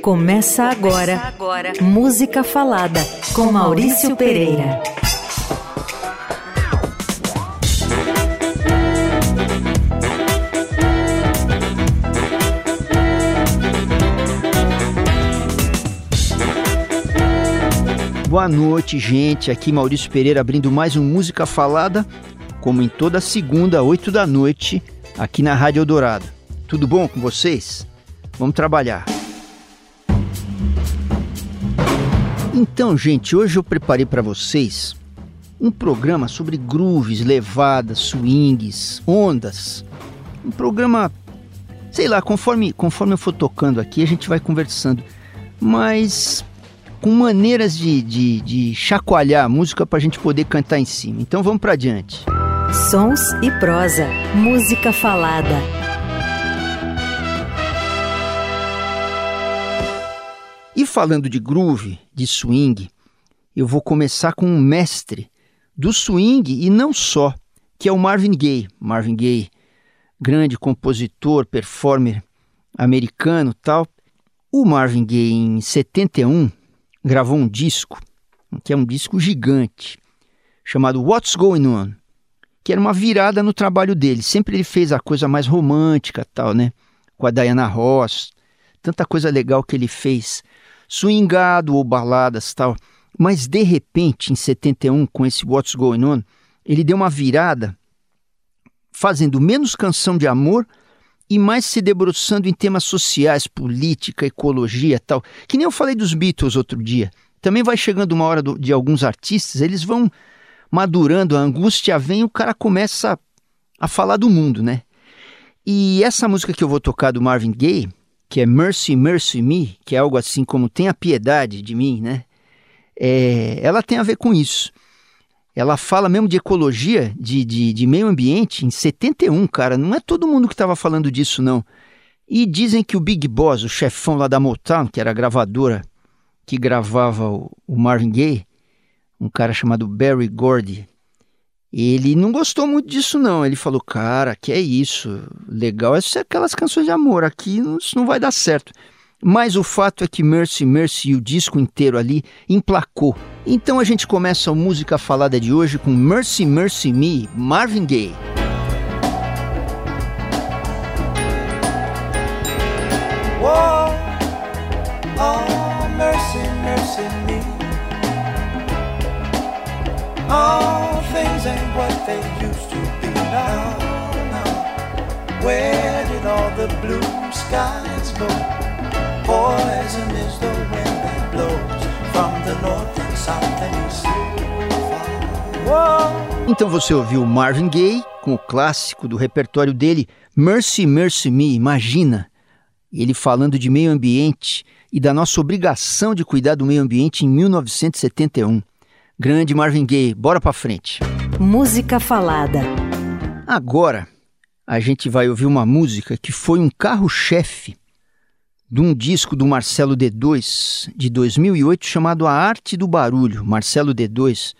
Começa agora, Começa agora. Música Falada com Maurício Pereira. Boa noite, gente. Aqui Maurício Pereira abrindo mais um Música Falada, como em toda segunda, 8 da noite, aqui na Rádio Eldorado. Tudo bom com vocês? Vamos trabalhar. Então, gente, hoje eu preparei para vocês um programa sobre grooves, levadas, swings, ondas. Um programa, sei lá, conforme, conforme eu for tocando aqui, a gente vai conversando. Mas com maneiras de, de, de chacoalhar a música para a gente poder cantar em cima. Então vamos para adiante. Sons e prosa, música falada. E falando de groove, de swing, eu vou começar com um mestre do swing e não só, que é o Marvin Gaye. Marvin Gaye, grande compositor, performer americano, tal. O Marvin Gaye em 71 gravou um disco, que é um disco gigante, chamado What's Going On, que era uma virada no trabalho dele. Sempre ele fez a coisa mais romântica, tal, né? Com a Diana Ross, tanta coisa legal que ele fez swingado ou baladas tal. Mas de repente, em 71, com esse What's Going On, ele deu uma virada, fazendo menos canção de amor e mais se debruçando em temas sociais, política, ecologia tal. Que nem eu falei dos Beatles outro dia. Também vai chegando uma hora do, de alguns artistas, eles vão madurando, a angústia vem e o cara começa a, falar do mundo, né? E essa música que eu vou tocar do Marvin Gaye, que é Mercy, Mercy Me, que é algo assim como Tenha piedade de mim, né? É, ela tem a ver com isso. Ela fala mesmo de ecologia, de, de, de meio ambiente, em 71, cara. Não é todo mundo que estava falando disso, não. E dizem que o Big Boss, o chefão lá da Motown, que era a gravadora que gravava o, o Marvin Gaye, um cara chamado Barry Gordy, ele não gostou muito disso, não. Ele falou, cara, que é isso? Legal é aquelas canções de amor. Aqui isso não vai dar certo. Mas o fato é que Mercy Mercy e o disco inteiro ali emplacou. Então a gente começa a música falada de hoje com Mercy Mercy Me, Marvin Gaye. Oh, mercy, mercy me. Things ain't what they used to be now. Where did all the blue skies go? Poison is the wind that blows from the north and south and east. Então você ouviu Marvin Gaye com o clássico do repertório dele, Mercy Mercy Me, imagina. Ele falando de meio ambiente e da nossa obrigação de cuidar do meio ambiente em 1971. Grande Marvin Gaye, bora pra frente. Música falada. Agora a gente vai ouvir uma música que foi um carro-chefe de um disco do Marcelo D2 de 2008 chamado A Arte do Barulho. Marcelo D2,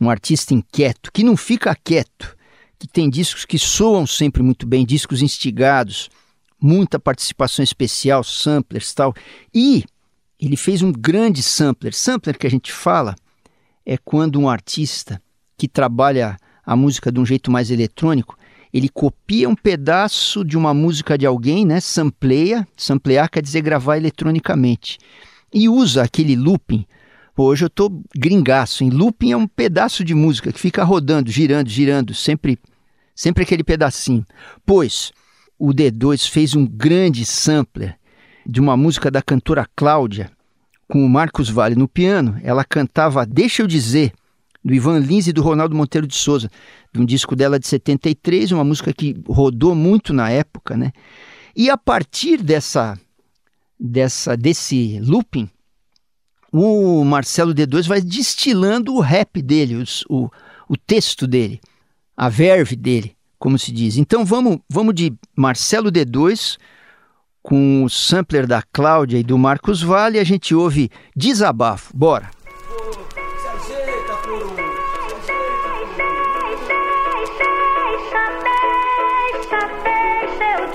um artista inquieto, que não fica quieto, que tem discos que soam sempre muito bem, discos instigados, muita participação especial, samplers tal. E ele fez um grande sampler. Sampler que a gente fala é quando um artista que trabalha a música de um jeito mais eletrônico, ele copia um pedaço de uma música de alguém, né? Sampleia, samplear quer dizer gravar eletronicamente. E usa aquele looping. Hoje eu estou gringaço, em looping é um pedaço de música que fica rodando, girando, girando, sempre, sempre aquele pedacinho. Pois o D2 fez um grande sampler de uma música da cantora Cláudia, com o Marcos Vale no piano, ela cantava Deixa Eu Dizer, do Ivan Lins e do Ronaldo Monteiro de Souza, de um disco dela de 73, uma música que rodou muito na época, né? E a partir dessa, dessa desse looping, o Marcelo D2 vai destilando o rap dele, os, o, o texto dele, a verve dele, como se diz. Então vamos, vamos de Marcelo D2 com o sampler da Cláudia e do Marcos Vale, a gente ouve Desabafo. Bora!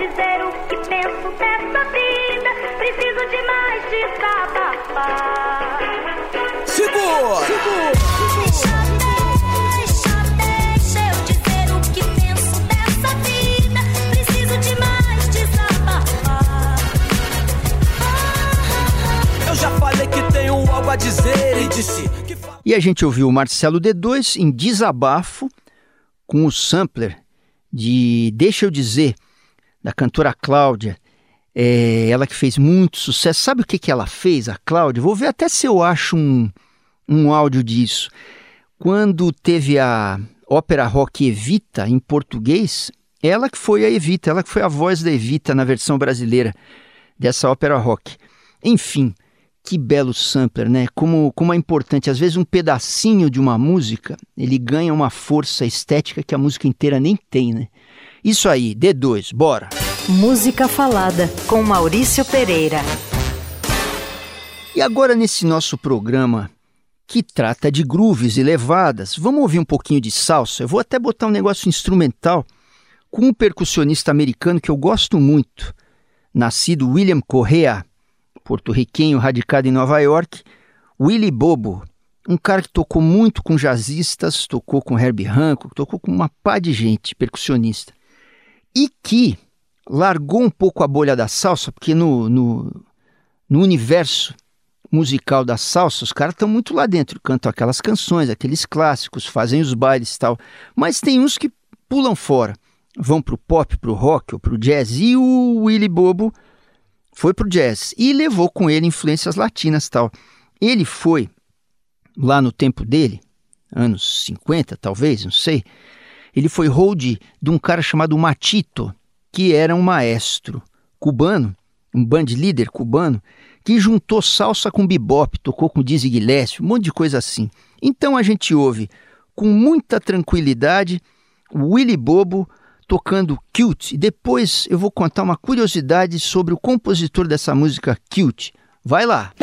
Dizer o que penso dessa vida. Preciso de mais. Segura! Segura! já falei que tenho algo a dizer e disse que... E a gente ouviu o Marcelo D2 em Desabafo com o sampler de Deixa Eu Dizer, da cantora Cláudia. É, ela que fez muito sucesso. Sabe o que, que ela fez, a Cláudia? Vou ver até se eu acho um, um áudio disso. Quando teve a ópera rock Evita em português, ela que foi a Evita, ela que foi a voz da Evita na versão brasileira dessa ópera rock. Enfim, que belo sampler, né? Como, como é importante. Às vezes um pedacinho de uma música, ele ganha uma força estética que a música inteira nem tem, né? Isso aí, D2, bora! Música Falada, com Maurício Pereira. E agora nesse nosso programa que trata de grooves e levadas, vamos ouvir um pouquinho de salsa? Eu vou até botar um negócio instrumental com um percussionista americano que eu gosto muito, nascido William Correa porto-riquenho radicado em Nova York, Willie Bobo, um cara que tocou muito com jazzistas, tocou com Herbie Hancock, tocou com uma pá de gente, percussionista, e que largou um pouco a bolha da salsa, porque no, no, no universo musical da salsa, os caras estão muito lá dentro, cantam aquelas canções, aqueles clássicos, fazem os bailes e tal, mas tem uns que pulam fora, vão pro pop, pro rock ou pro jazz, e o Willie Bobo foi pro jazz e levou com ele influências latinas tal. Ele foi lá no tempo dele, anos 50 talvez, não sei. Ele foi hold de um cara chamado Matito, que era um maestro cubano, um band líder cubano, que juntou salsa com bebop, tocou com Dizzy Gillespie, um monte de coisa assim. Então a gente ouve com muita tranquilidade o Willy Bobo tocando Cute. E depois eu vou contar uma curiosidade sobre o compositor dessa música Cute. Vai lá!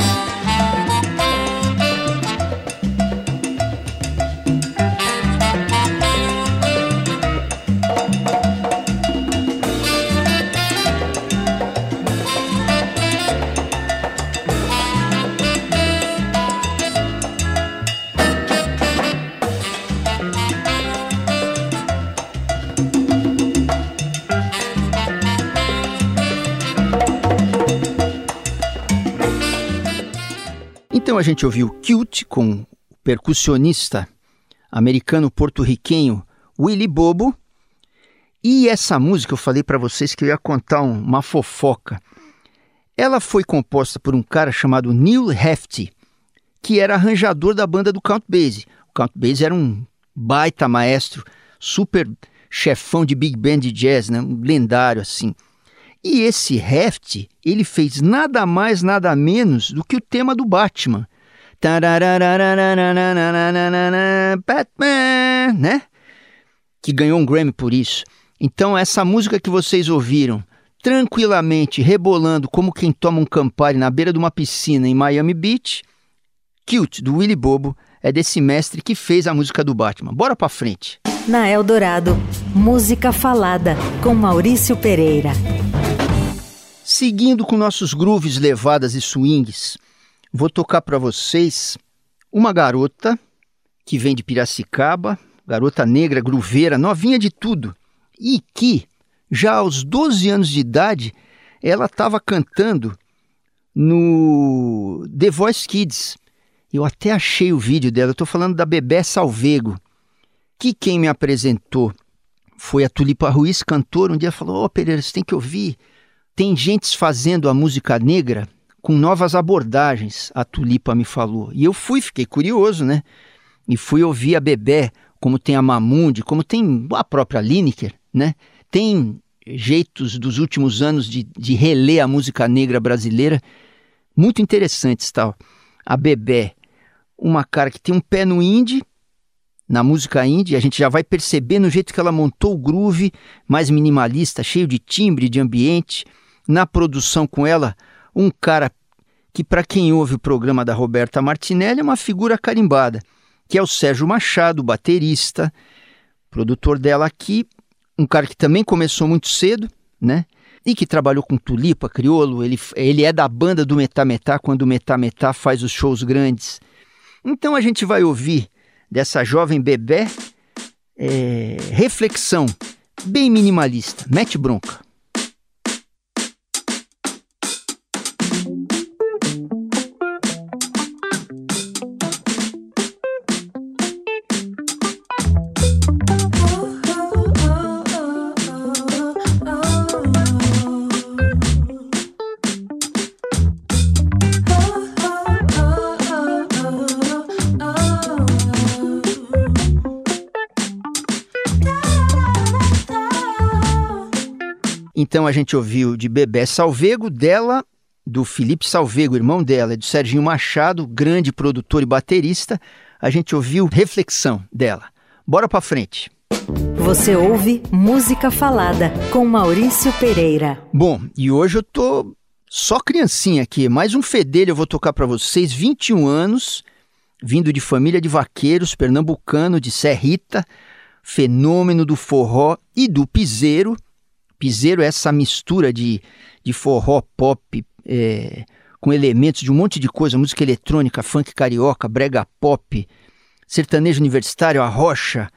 Então a gente ouviu Cute com o percussionista americano-porto-riquenho Willy Bobo. E essa música eu falei para vocês que eu ia contar uma fofoca. Ela foi composta por um cara chamado Neil Hefti, que era arranjador da banda do Count Basie. O Count Basie era um baita maestro, super chefão de big band de jazz, né? um lendário assim. E esse Heft, ele fez nada mais, nada menos do que o tema do Batman. Batman, né? Que ganhou um Grammy por isso. Então, essa música que vocês ouviram, tranquilamente rebolando como quem toma um Campari na beira de uma piscina em Miami Beach, Cute, do Willy Bobo, é desse mestre que fez a música do Batman. Bora pra frente. Na Eldorado, música falada com Maurício Pereira. Seguindo com nossos grooves, levadas e swings, vou tocar para vocês uma garota que vem de Piracicaba, garota negra, gruveira, novinha de tudo, e que, já aos 12 anos de idade, ela estava cantando no The Voice Kids. Eu até achei o vídeo dela, estou falando da Bebé Salvego, que quem me apresentou foi a Tulipa Ruiz, cantora, um dia falou, ô oh, Pereira, você tem que ouvir tem gente fazendo a música negra com novas abordagens, a Tulipa me falou. E eu fui, fiquei curioso, né? E fui ouvir a Bebé, como tem a Mamundi, como tem a própria Lineker, né? Tem jeitos dos últimos anos de, de reler a música negra brasileira muito interessantes, tal. A Bebé, uma cara que tem um pé no indie, na música indie, a gente já vai perceber no jeito que ela montou o groove, mais minimalista, cheio de timbre, de ambiente na produção com ela um cara que, para quem ouve o programa da Roberta Martinelli, é uma figura carimbada, que é o Sérgio Machado, baterista, produtor dela aqui, um cara que também começou muito cedo, né? e que trabalhou com Tulipa, Criolo, ele, ele é da banda do Metá Metá, quando o Metá Metá faz os shows grandes. Então a gente vai ouvir dessa jovem bebê é, reflexão bem minimalista. Mete bronca. Então a gente ouviu de Bebê Salvego, dela, do Felipe Salvego, irmão dela, do Serginho Machado, grande produtor e baterista. A gente ouviu Reflexão dela. Bora pra frente. Você ouve Música Falada com Maurício Pereira. Bom, e hoje eu tô só criancinha aqui. Mais um fedelho eu vou tocar para vocês. 21 anos, vindo de família de vaqueiros, pernambucano, de Serrita, fenômeno do forró e do piseiro Piseiro é essa mistura de, de forró, pop, é, com elementos de um monte de coisa, música eletrônica, funk carioca, brega pop, sertanejo universitário, arrocha,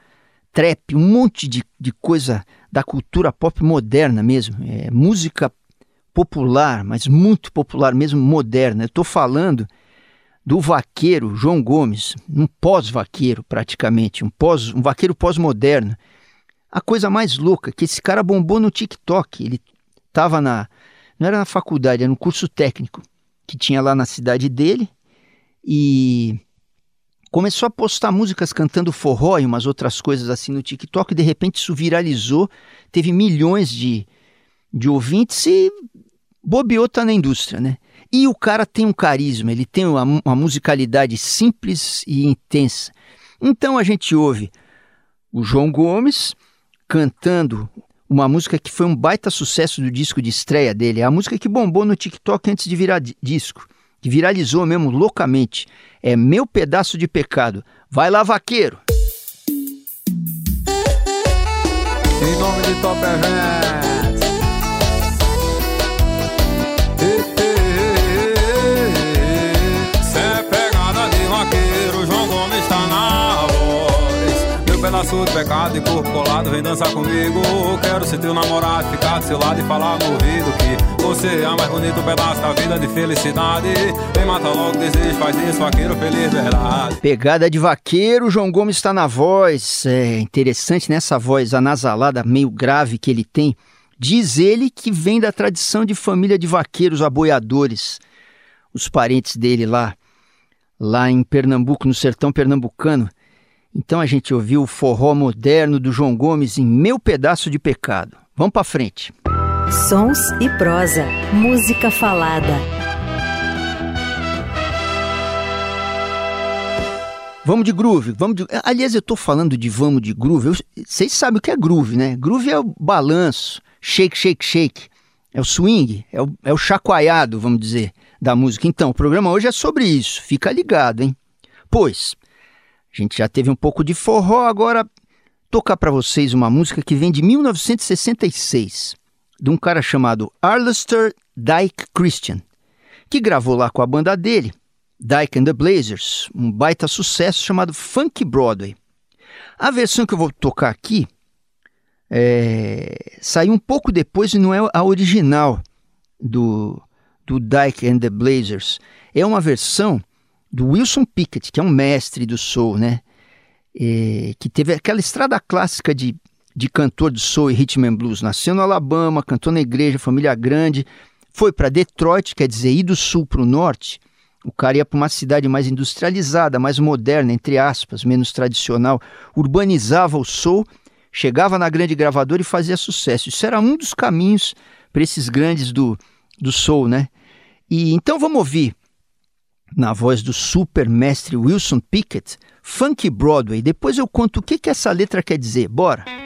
trap, um monte de, de coisa da cultura pop moderna mesmo. É, música popular, mas muito popular mesmo, moderna. Eu estou falando do vaqueiro João Gomes, um pós-vaqueiro praticamente, um, pós, um vaqueiro pós-moderno a coisa mais louca, que esse cara bombou no TikTok. Ele estava na. Não era na faculdade, era no curso técnico que tinha lá na cidade dele. E começou a postar músicas cantando forró e umas outras coisas assim no TikTok. E de repente isso viralizou, teve milhões de, de ouvintes e bobeou tá na indústria, né? E o cara tem um carisma, ele tem uma, uma musicalidade simples e intensa. Então a gente ouve o João Gomes cantando uma música que foi um baita sucesso do disco de estreia dele. É a música que bombou no TikTok antes de virar disco, que viralizou mesmo loucamente. É Meu Pedaço de Pecado. Vai lá, vaqueiro! Em nome de. Pecado e corpo colado, vem dançar comigo. Quero ser teu namorado, ficar do seu lado e falar no ouvido que você é mais bonito pedaço da vida de felicidade. Vem matar logo desejo, faz isso, vaqueiro feliz, verdade. Pegada de vaqueiro, João Gomes está na voz. É interessante nessa voz anasalada, meio grave que ele tem. Diz ele que vem da tradição de família de vaqueiros aboiadores. Os parentes dele lá, lá em Pernambuco, no sertão pernambucano. Então a gente ouviu o forró moderno do João Gomes em Meu Pedaço de Pecado. Vamos para frente. Sons e prosa, música falada. Vamos de groove, vamos de... Aliás, eu estou falando de vamos de groove. Eu... Vocês sabem o que é groove, né? Groove é o balanço, shake, shake, shake. É o swing, é o, é o chacoalhado, vamos dizer, da música. Então, o programa hoje é sobre isso. Fica ligado, hein? Pois, a gente já teve um pouco de forró, agora tocar para vocês uma música que vem de 1966, de um cara chamado Arlister Dyke Christian, que gravou lá com a banda dele, Dyke and the Blazers, um baita sucesso chamado Funk Broadway. A versão que eu vou tocar aqui é, saiu um pouco depois e não é a original do, do Dyke and the Blazers. É uma versão do Wilson Pickett, que é um mestre do soul, né? E, que teve aquela estrada clássica de, de cantor de soul e rhythm and blues. Nasceu no Alabama, cantou na igreja, família grande, foi para Detroit, quer dizer, ir do sul para o norte. O cara ia para uma cidade mais industrializada, mais moderna, entre aspas, menos tradicional, urbanizava o soul, chegava na grande gravadora e fazia sucesso. Isso era um dos caminhos para esses grandes do, do soul, né? E então vamos ouvir na voz do super mestre Wilson Pickett, Funk Broadway. Depois eu conto o que, que essa letra quer dizer. Bora!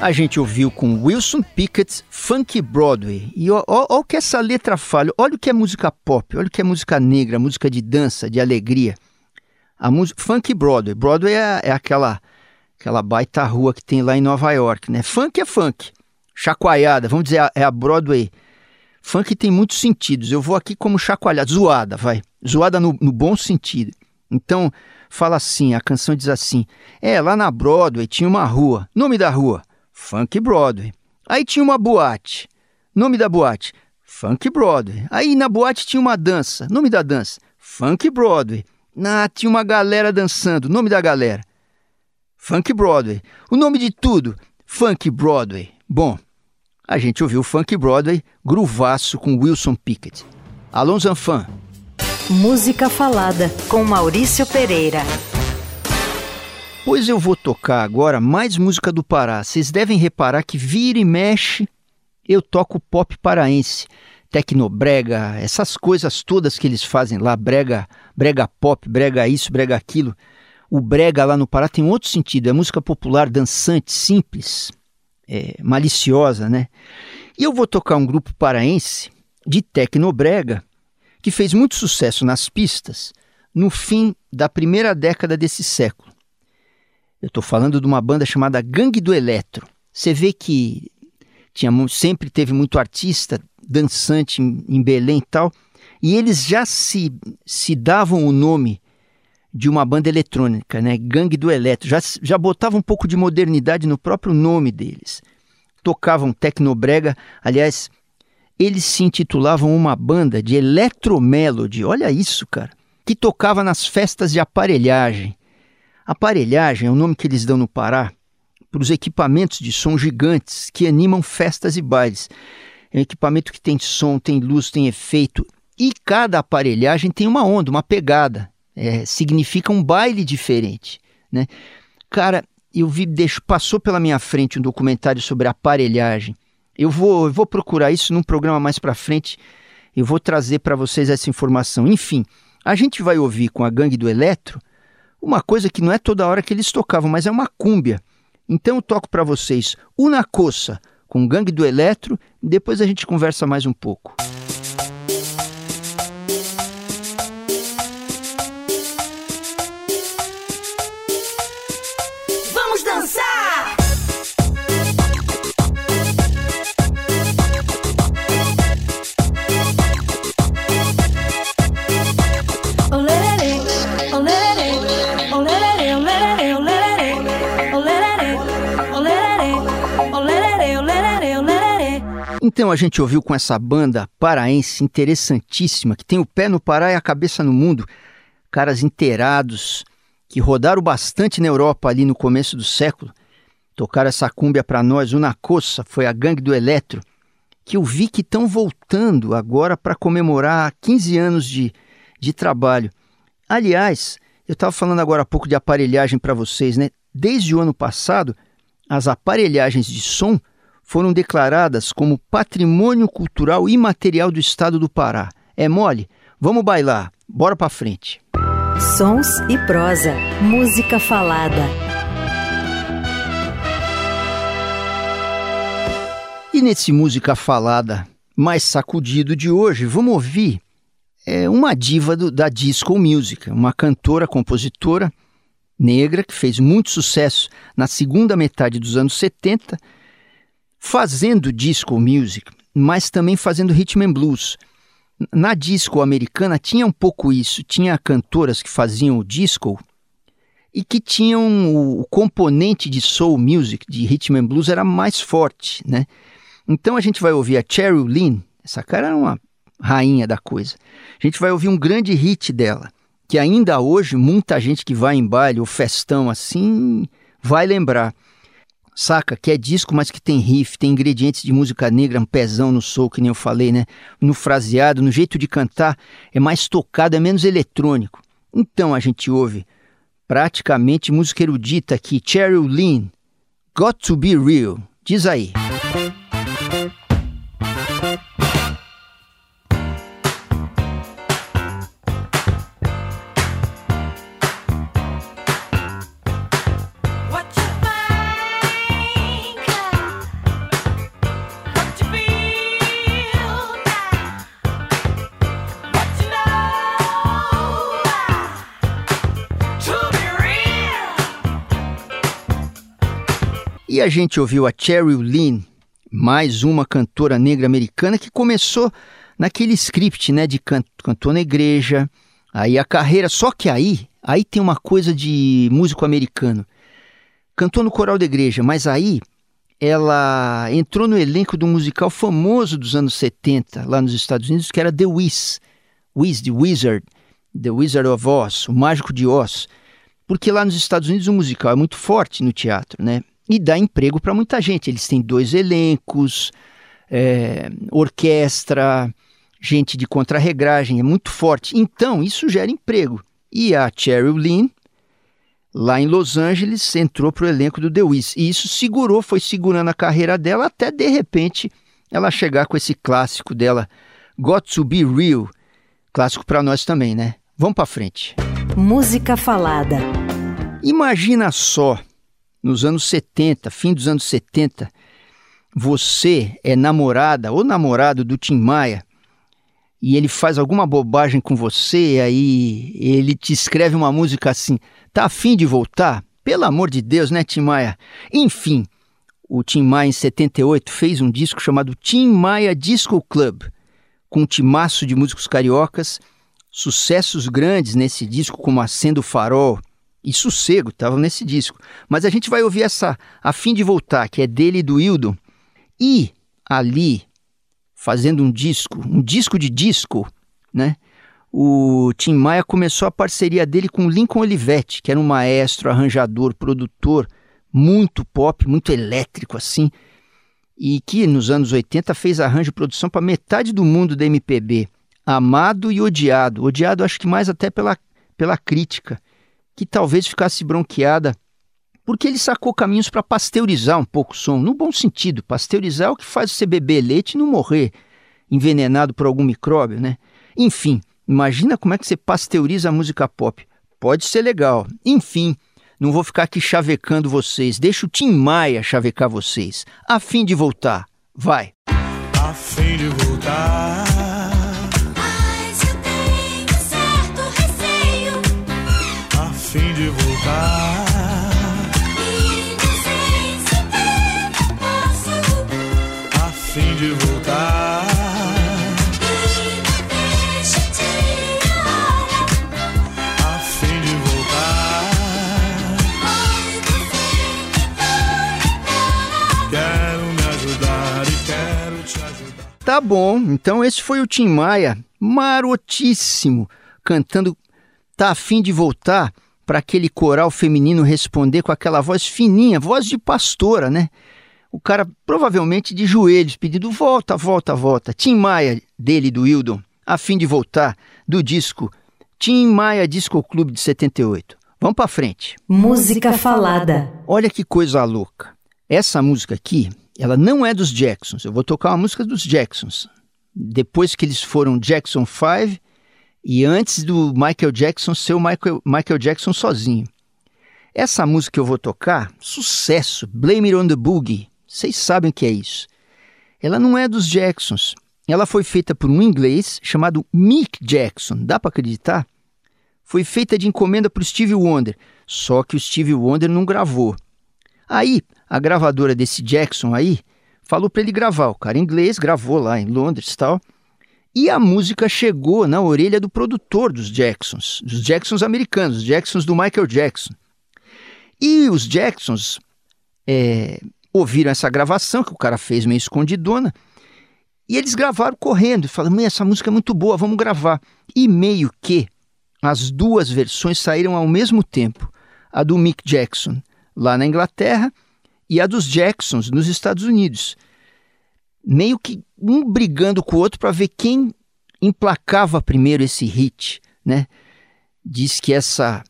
A gente ouviu com Wilson Pickett Funky Broadway. E olha o que essa letra fala. Olha o que é música pop, olha o que é música negra, música de dança, de alegria. A música Funky Broadway. Broadway é, é aquela aquela baita rua que tem lá em Nova York, né? Funk é funk. Chacoalhada, vamos dizer, é a Broadway. Funk tem muitos sentidos. Eu vou aqui como chacoalhada, zoada, vai. Zoada no, no bom sentido. Então, fala assim, a canção diz assim: É, lá na Broadway tinha uma rua. Nome da rua? Funk Broadway. Aí tinha uma boate. Nome da boate? Funk Broadway. Aí na boate tinha uma dança. Nome da dança? Funk Broadway. Ah, tinha uma galera dançando. Nome da galera? Funk Broadway. O nome de tudo? Funk Broadway. Bom, a gente ouviu Funk Broadway, Gruvaço com Wilson Pickett. Alon Zanfan. Música Falada com Maurício Pereira. Pois eu vou tocar agora mais música do Pará. Vocês devem reparar que vira e mexe eu toco pop paraense, tecnobrega, essas coisas todas que eles fazem lá, brega, brega pop, brega isso, brega aquilo. O brega lá no Pará tem outro sentido, é música popular, dançante, simples, é, maliciosa, né? E eu vou tocar um grupo paraense de tecnobrega que fez muito sucesso nas pistas no fim da primeira década desse século. Eu estou falando de uma banda chamada Gangue do Eletro. Você vê que tinha, sempre teve muito artista, dançante em, em Belém e tal, e eles já se, se davam o nome de uma banda eletrônica, né? Gangue do Eletro. Já, já botava um pouco de modernidade no próprio nome deles. Tocavam tecnobrega, aliás, eles se intitulavam uma banda de electromelody. Olha isso, cara. Que tocava nas festas de aparelhagem. Aparelhagem é o nome que eles dão no Pará para os equipamentos de som gigantes que animam festas e bailes. É um equipamento que tem som, tem luz, tem efeito. E cada aparelhagem tem uma onda, uma pegada. É, significa um baile diferente. Né? Cara, eu vi, deixo, passou pela minha frente um documentário sobre aparelhagem. Eu vou, eu vou procurar isso num programa mais para frente. Eu vou trazer para vocês essa informação. Enfim, a gente vai ouvir com a Gangue do Eletro uma coisa que não é toda hora que eles tocavam, mas é uma cúmbia. Então eu toco para vocês Una Coça com Gangue do Eletro e depois a gente conversa mais um pouco. A gente ouviu com essa banda paraense interessantíssima, que tem o pé no Pará e a cabeça no mundo, caras inteirados, que rodaram bastante na Europa ali no começo do século. Tocaram essa cúmbia para nós, o Nacossa, foi a gangue do Eletro, que eu vi que estão voltando agora para comemorar 15 anos de, de trabalho. Aliás, eu estava falando agora há pouco de aparelhagem para vocês, né? Desde o ano passado, as aparelhagens de som foram declaradas como Patrimônio Cultural Imaterial do Estado do Pará. É mole? Vamos bailar. Bora pra frente. Sons e prosa. Música falada. E nesse música falada mais sacudido de hoje, vamos ouvir é, uma diva do, da disco music, uma cantora, compositora negra que fez muito sucesso na segunda metade dos anos 70 fazendo disco music, mas também fazendo rhythm and blues. Na disco americana tinha um pouco isso, tinha cantoras que faziam o disco e que tinham o, componente de soul music, de rhythm and blues era mais forte, né? Então a gente vai ouvir a Cheryl Lynn, essa cara era uma rainha da coisa. A gente vai ouvir um grande hit dela, que ainda hoje muita gente que vai em baile ou festão assim vai lembrar saca? Que é disco, mas que tem riff, tem ingredientes de música negra, um pezão no soul, que nem eu falei, né? No fraseado, no jeito de cantar, é mais tocado, é menos eletrônico. Então a gente ouve praticamente música erudita aqui, Cheryl Lynn, Got to Be Real. Diz aí. E a gente ouviu a Cheryl Lynn, mais uma cantora negra americana que começou naquele script, né, de can cantor na igreja, aí a carreira, só que aí, aí tem uma coisa de músico americano. Cantou no coral da igreja, mas aí ela entrou no elenco de um musical famoso dos anos 70, lá nos Estados Unidos, que era The Wiz, Wiz, The Wizard, The Wizard of Oz, o Mágico de Oz. Porque lá nos Estados Unidos o musical é muito forte no teatro, né? E dá emprego para muita gente. Eles têm dois elencos, é, orquestra, gente de contrarregragem, é muito forte. Então, isso gera emprego. E a Cheryl Lynn, lá em Los Angeles, entrou para o elenco do The Wiz. E isso segurou, foi segurando a carreira dela até de repente ela chegar com esse clássico dela, Got to Be Real. Clássico para nós também, né? Vamos para frente. Música falada. Imagina só, nos anos 70, fim dos anos 70, você é namorada ou namorado do Tim Maia e ele faz alguma bobagem com você, aí ele te escreve uma música assim: tá afim de voltar? Pelo amor de Deus, né, Tim Maia? Enfim, o Tim Maia, em 78, fez um disco chamado Tim Maia Disco Club, com um timaço de músicos cariocas, sucessos grandes nesse disco, como Acendo Farol e Sossego, estavam nesse disco. Mas a gente vai ouvir essa A Fim de Voltar, que é dele e do Hildon. E ali, fazendo um disco, um disco de disco, né? O Tim Maia começou a parceria dele com Lincoln Olivetti, que era um maestro, arranjador, produtor, muito pop, muito elétrico assim, e que nos anos 80 fez arranjo e produção para metade do mundo da MPB, amado e odiado. Odiado acho que mais até pela, pela crítica, que talvez ficasse bronqueada porque ele sacou caminhos para pasteurizar um pouco o som, no bom sentido. Pasteurizar é o que faz você beber leite e não morrer envenenado por algum micróbio, né? Enfim, imagina como é que você pasteuriza a música pop. Pode ser legal. Enfim, não vou ficar aqui chavecando vocês. Deixa o Tim Maia chavecar vocês. A fim de voltar. Vai. A fim de voltar. Voltar. A fim de voltar. A fim de voltar. Quero me ajudar e quero te ajudar. Tá bom, então esse foi o Tim Maia, marotíssimo, cantando Tá afim de voltar para aquele coral feminino responder com aquela voz fininha, voz de pastora, né? O cara provavelmente de joelhos pedindo volta, volta, volta. Tim Maia, dele do Hildon, a fim de voltar, do disco Tim Maia Disco Clube de 78. Vamos para frente. Música falada. Olha que coisa louca. Essa música aqui, ela não é dos Jacksons. Eu vou tocar uma música dos Jacksons. Depois que eles foram Jackson 5 e antes do Michael Jackson ser o Michael, Michael Jackson sozinho. Essa música que eu vou tocar, sucesso, Blame It on the Boogie. Vocês sabem o que é isso. Ela não é dos Jacksons. Ela foi feita por um inglês chamado Mick Jackson. Dá para acreditar? Foi feita de encomenda para o Stevie Wonder. Só que o Stevie Wonder não gravou. Aí, a gravadora desse Jackson aí falou para ele gravar. O cara inglês gravou lá em Londres e tal. E a música chegou na orelha do produtor dos Jacksons, dos Jacksons americanos, os Jacksons do Michael Jackson. E os Jacksons é, ouviram essa gravação que o cara fez meio escondidona e eles gravaram correndo, falando: "Meu, essa música é muito boa, vamos gravar". E meio que as duas versões saíram ao mesmo tempo, a do Mick Jackson lá na Inglaterra e a dos Jacksons nos Estados Unidos. Meio que um brigando com o outro para ver quem emplacava primeiro esse hit, né? Diz que essa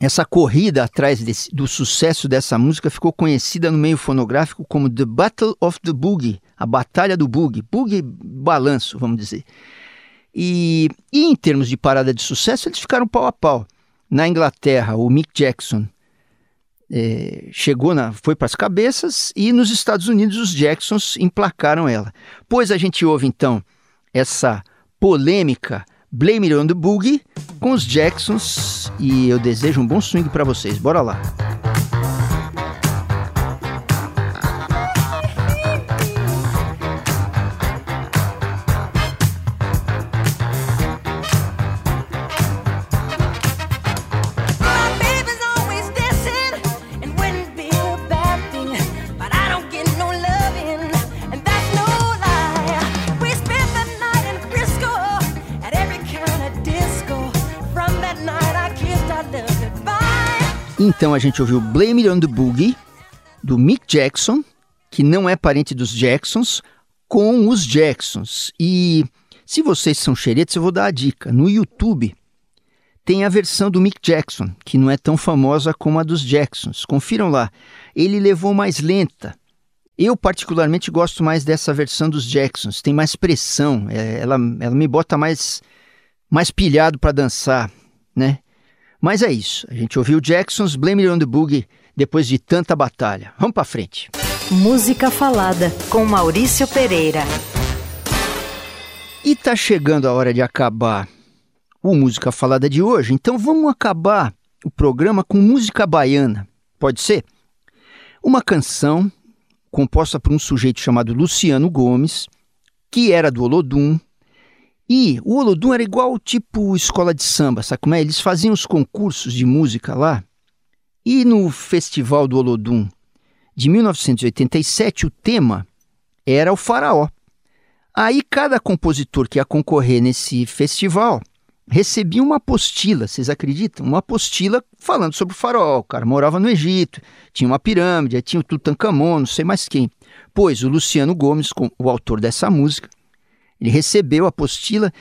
essa corrida atrás desse- do sucesso dessa música ficou conhecida no meio fonográfico como The Battle of the Boogie, a Batalha do Boogie, Boogie balanço, vamos dizer. E, e em termos de parada de sucesso, eles ficaram pau a pau. Na Inglaterra, o Mick Jackson é, chegou na, foi para as cabeças e nos Estados Unidos os Jacksons emplacaram ela. Pois a gente ouve então essa polêmica Blame It on the Boogie com os Jacksons e eu desejo um bom swing para vocês. Bora lá. Então a gente ouviu Blame It on the Boogie, do Mick Jackson, que não é parente dos Jacksons, com os Jacksons. E se vocês são xeretos, eu vou dar a dica. No YouTube tem a versão do Mick Jackson, que não é tão famosa como a dos Jacksons. Confiram lá. Ele levou mais lenta. Eu, particularmente, gosto mais dessa versão dos Jacksons. Tem mais pressão. é, ela, ela me bota mais, mais pilhado para dançar, né? Mas é isso. A gente ouviu Jacksons, Blame It on the Boogie, depois de tanta batalha. Vamos para frente. Música Falada, com Maurício Pereira. E tá chegando a hora de acabar o Música Falada de hoje, então vamos acabar o programa com música baiana. Pode ser? Uma canção composta por um sujeito chamado Luciano Gomes, que era do Olodum. E o Olodum era igual tipo escola de samba, sabe como é? Eles faziam os concursos de música lá. E no Festival do Olodum de 1987, o tema era o Faraó. Aí cada compositor que ia concorrer nesse festival recebia uma apostila, vocês acreditam? Uma apostila falando sobre o faraó. O cara morava no Egito, tinha uma pirâmide, tinha o Tutankhamon, não sei mais quem. Pois o Luciano Gomes, o autor dessa música, ele recebeu a apostila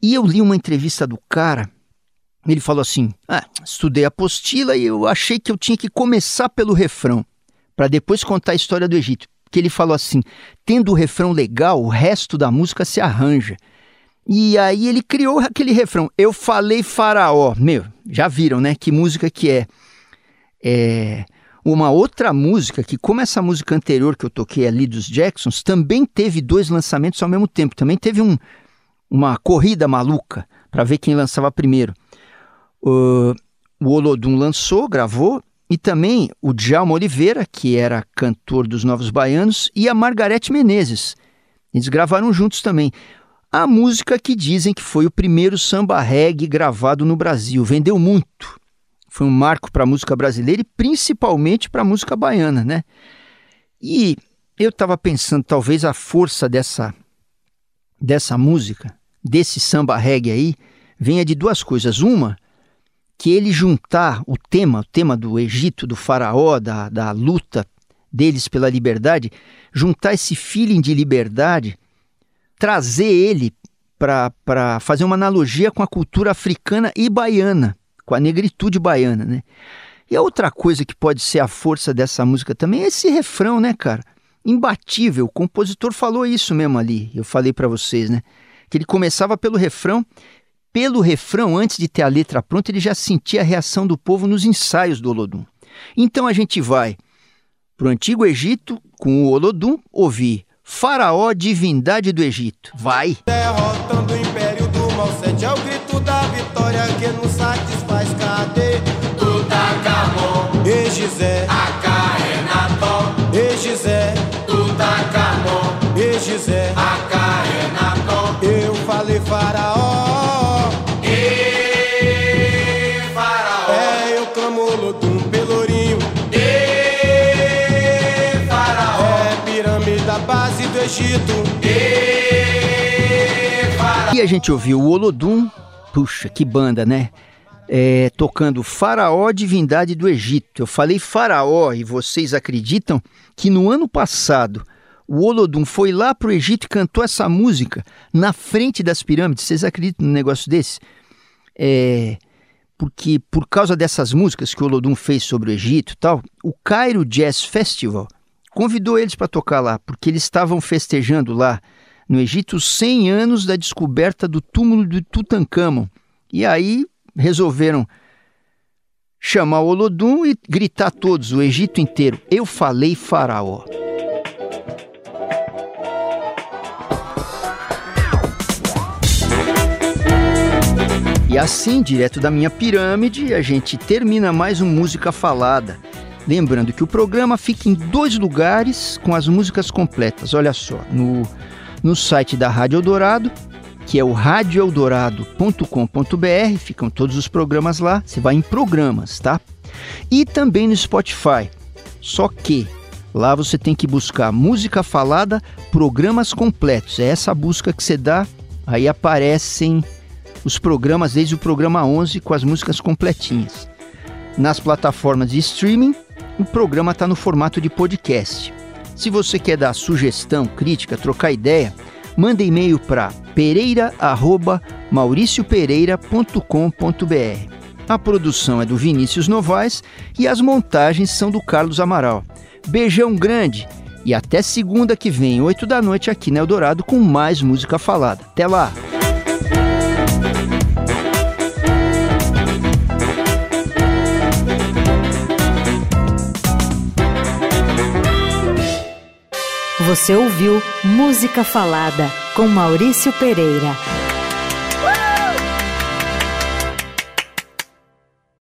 e eu li uma entrevista do cara. Ele falou assim: ah, estudei a apostila e eu achei que eu tinha que começar pelo refrão, para depois contar a história do Egito. Que ele falou assim: tendo o refrão legal, o resto da música se arranja. E aí ele criou aquele refrão, eu falei faraó. Meu, já viram, né? Que música que é. É uma outra música que, como essa música anterior que eu toquei ali dos Jacksons, também teve dois lançamentos ao mesmo tempo. Também teve um, uma corrida maluca para ver quem lançava primeiro. O, o Olodum lançou, gravou, e também o Djalma Oliveira, que era cantor dos Novos Baianos, e a Margarete Menezes. Eles gravaram juntos também. A música que dizem que foi o primeiro samba reggae gravado no Brasil. Vendeu muito. Foi um marco para a música brasileira e principalmente para a música baiana, né? E eu estava pensando, talvez a força dessa, dessa música, desse samba reggae aí, venha de duas coisas. Uma, que ele juntar o tema, o tema do Egito, do faraó, da, da luta deles pela liberdade, juntar esse feeling de liberdade, trazer ele para fazer uma analogia com a cultura africana e baiana, com a negritude baiana, né? E a outra coisa que pode ser a força dessa música também é esse refrão, né, cara? Imbatível. O compositor falou isso mesmo ali. Eu falei para vocês, né? Que ele começava pelo refrão. Pelo refrão, antes de ter a letra pronta, ele já sentia a reação do povo nos ensaios do Olodum. Então a gente vai para o Antigo Egito com o Olodum ouvir Faraó, divindade do Egito. Vai! Derrotando E Gizé Acaenaton Eu falei faraó. E faraó. É, eu clamo Olodum Pelourinho. E faraó. É, pirâmide da base do Egito. E a gente ouviu o Olodum, puxa, que banda, né? É, tocando Faraó, divindade do Egito. Eu falei Faraó e vocês acreditam que no ano passado o Olodum foi lá pro Egito e cantou essa música na frente das pirâmides? Vocês acreditam num negócio desse? É, porque por causa dessas músicas que o Olodum fez sobre o Egito e tal, o Cairo Jazz Festival convidou eles para tocar lá, porque eles estavam festejando lá no Egito os 100 anos da descoberta do túmulo de Tutankhamon. E aí resolveram chamar o Olodum e gritar todos, o Egito inteiro, eu falei faraó. E assim, direto da minha pirâmide, a gente termina mais um Música Falada. Lembrando que o programa fica em dois lugares com as músicas completas. Olha só, no, no site da Rádio Eldorado, que é o radioeldorado.com.br, ficam todos os programas lá. Você vai em programas, tá? E também no Spotify. Só que lá você tem que buscar música falada, programas completos. É essa busca que você dá, aí aparecem os programas desde o programa 11 com as músicas completinhas. nas plataformas de streaming, o programa está no formato de podcast. Se você quer dar sugestão, crítica, trocar ideia, manda e-mail para pereira@mauriciopereira.com.br. A produção é do Vinícius Novaes e as montagens são do Carlos Amaral. Beijão grande e até segunda que vem, 8 da noite, aqui na Eldorado, com mais música falada. Até lá! Você ouviu Música Falada com Maurício Pereira.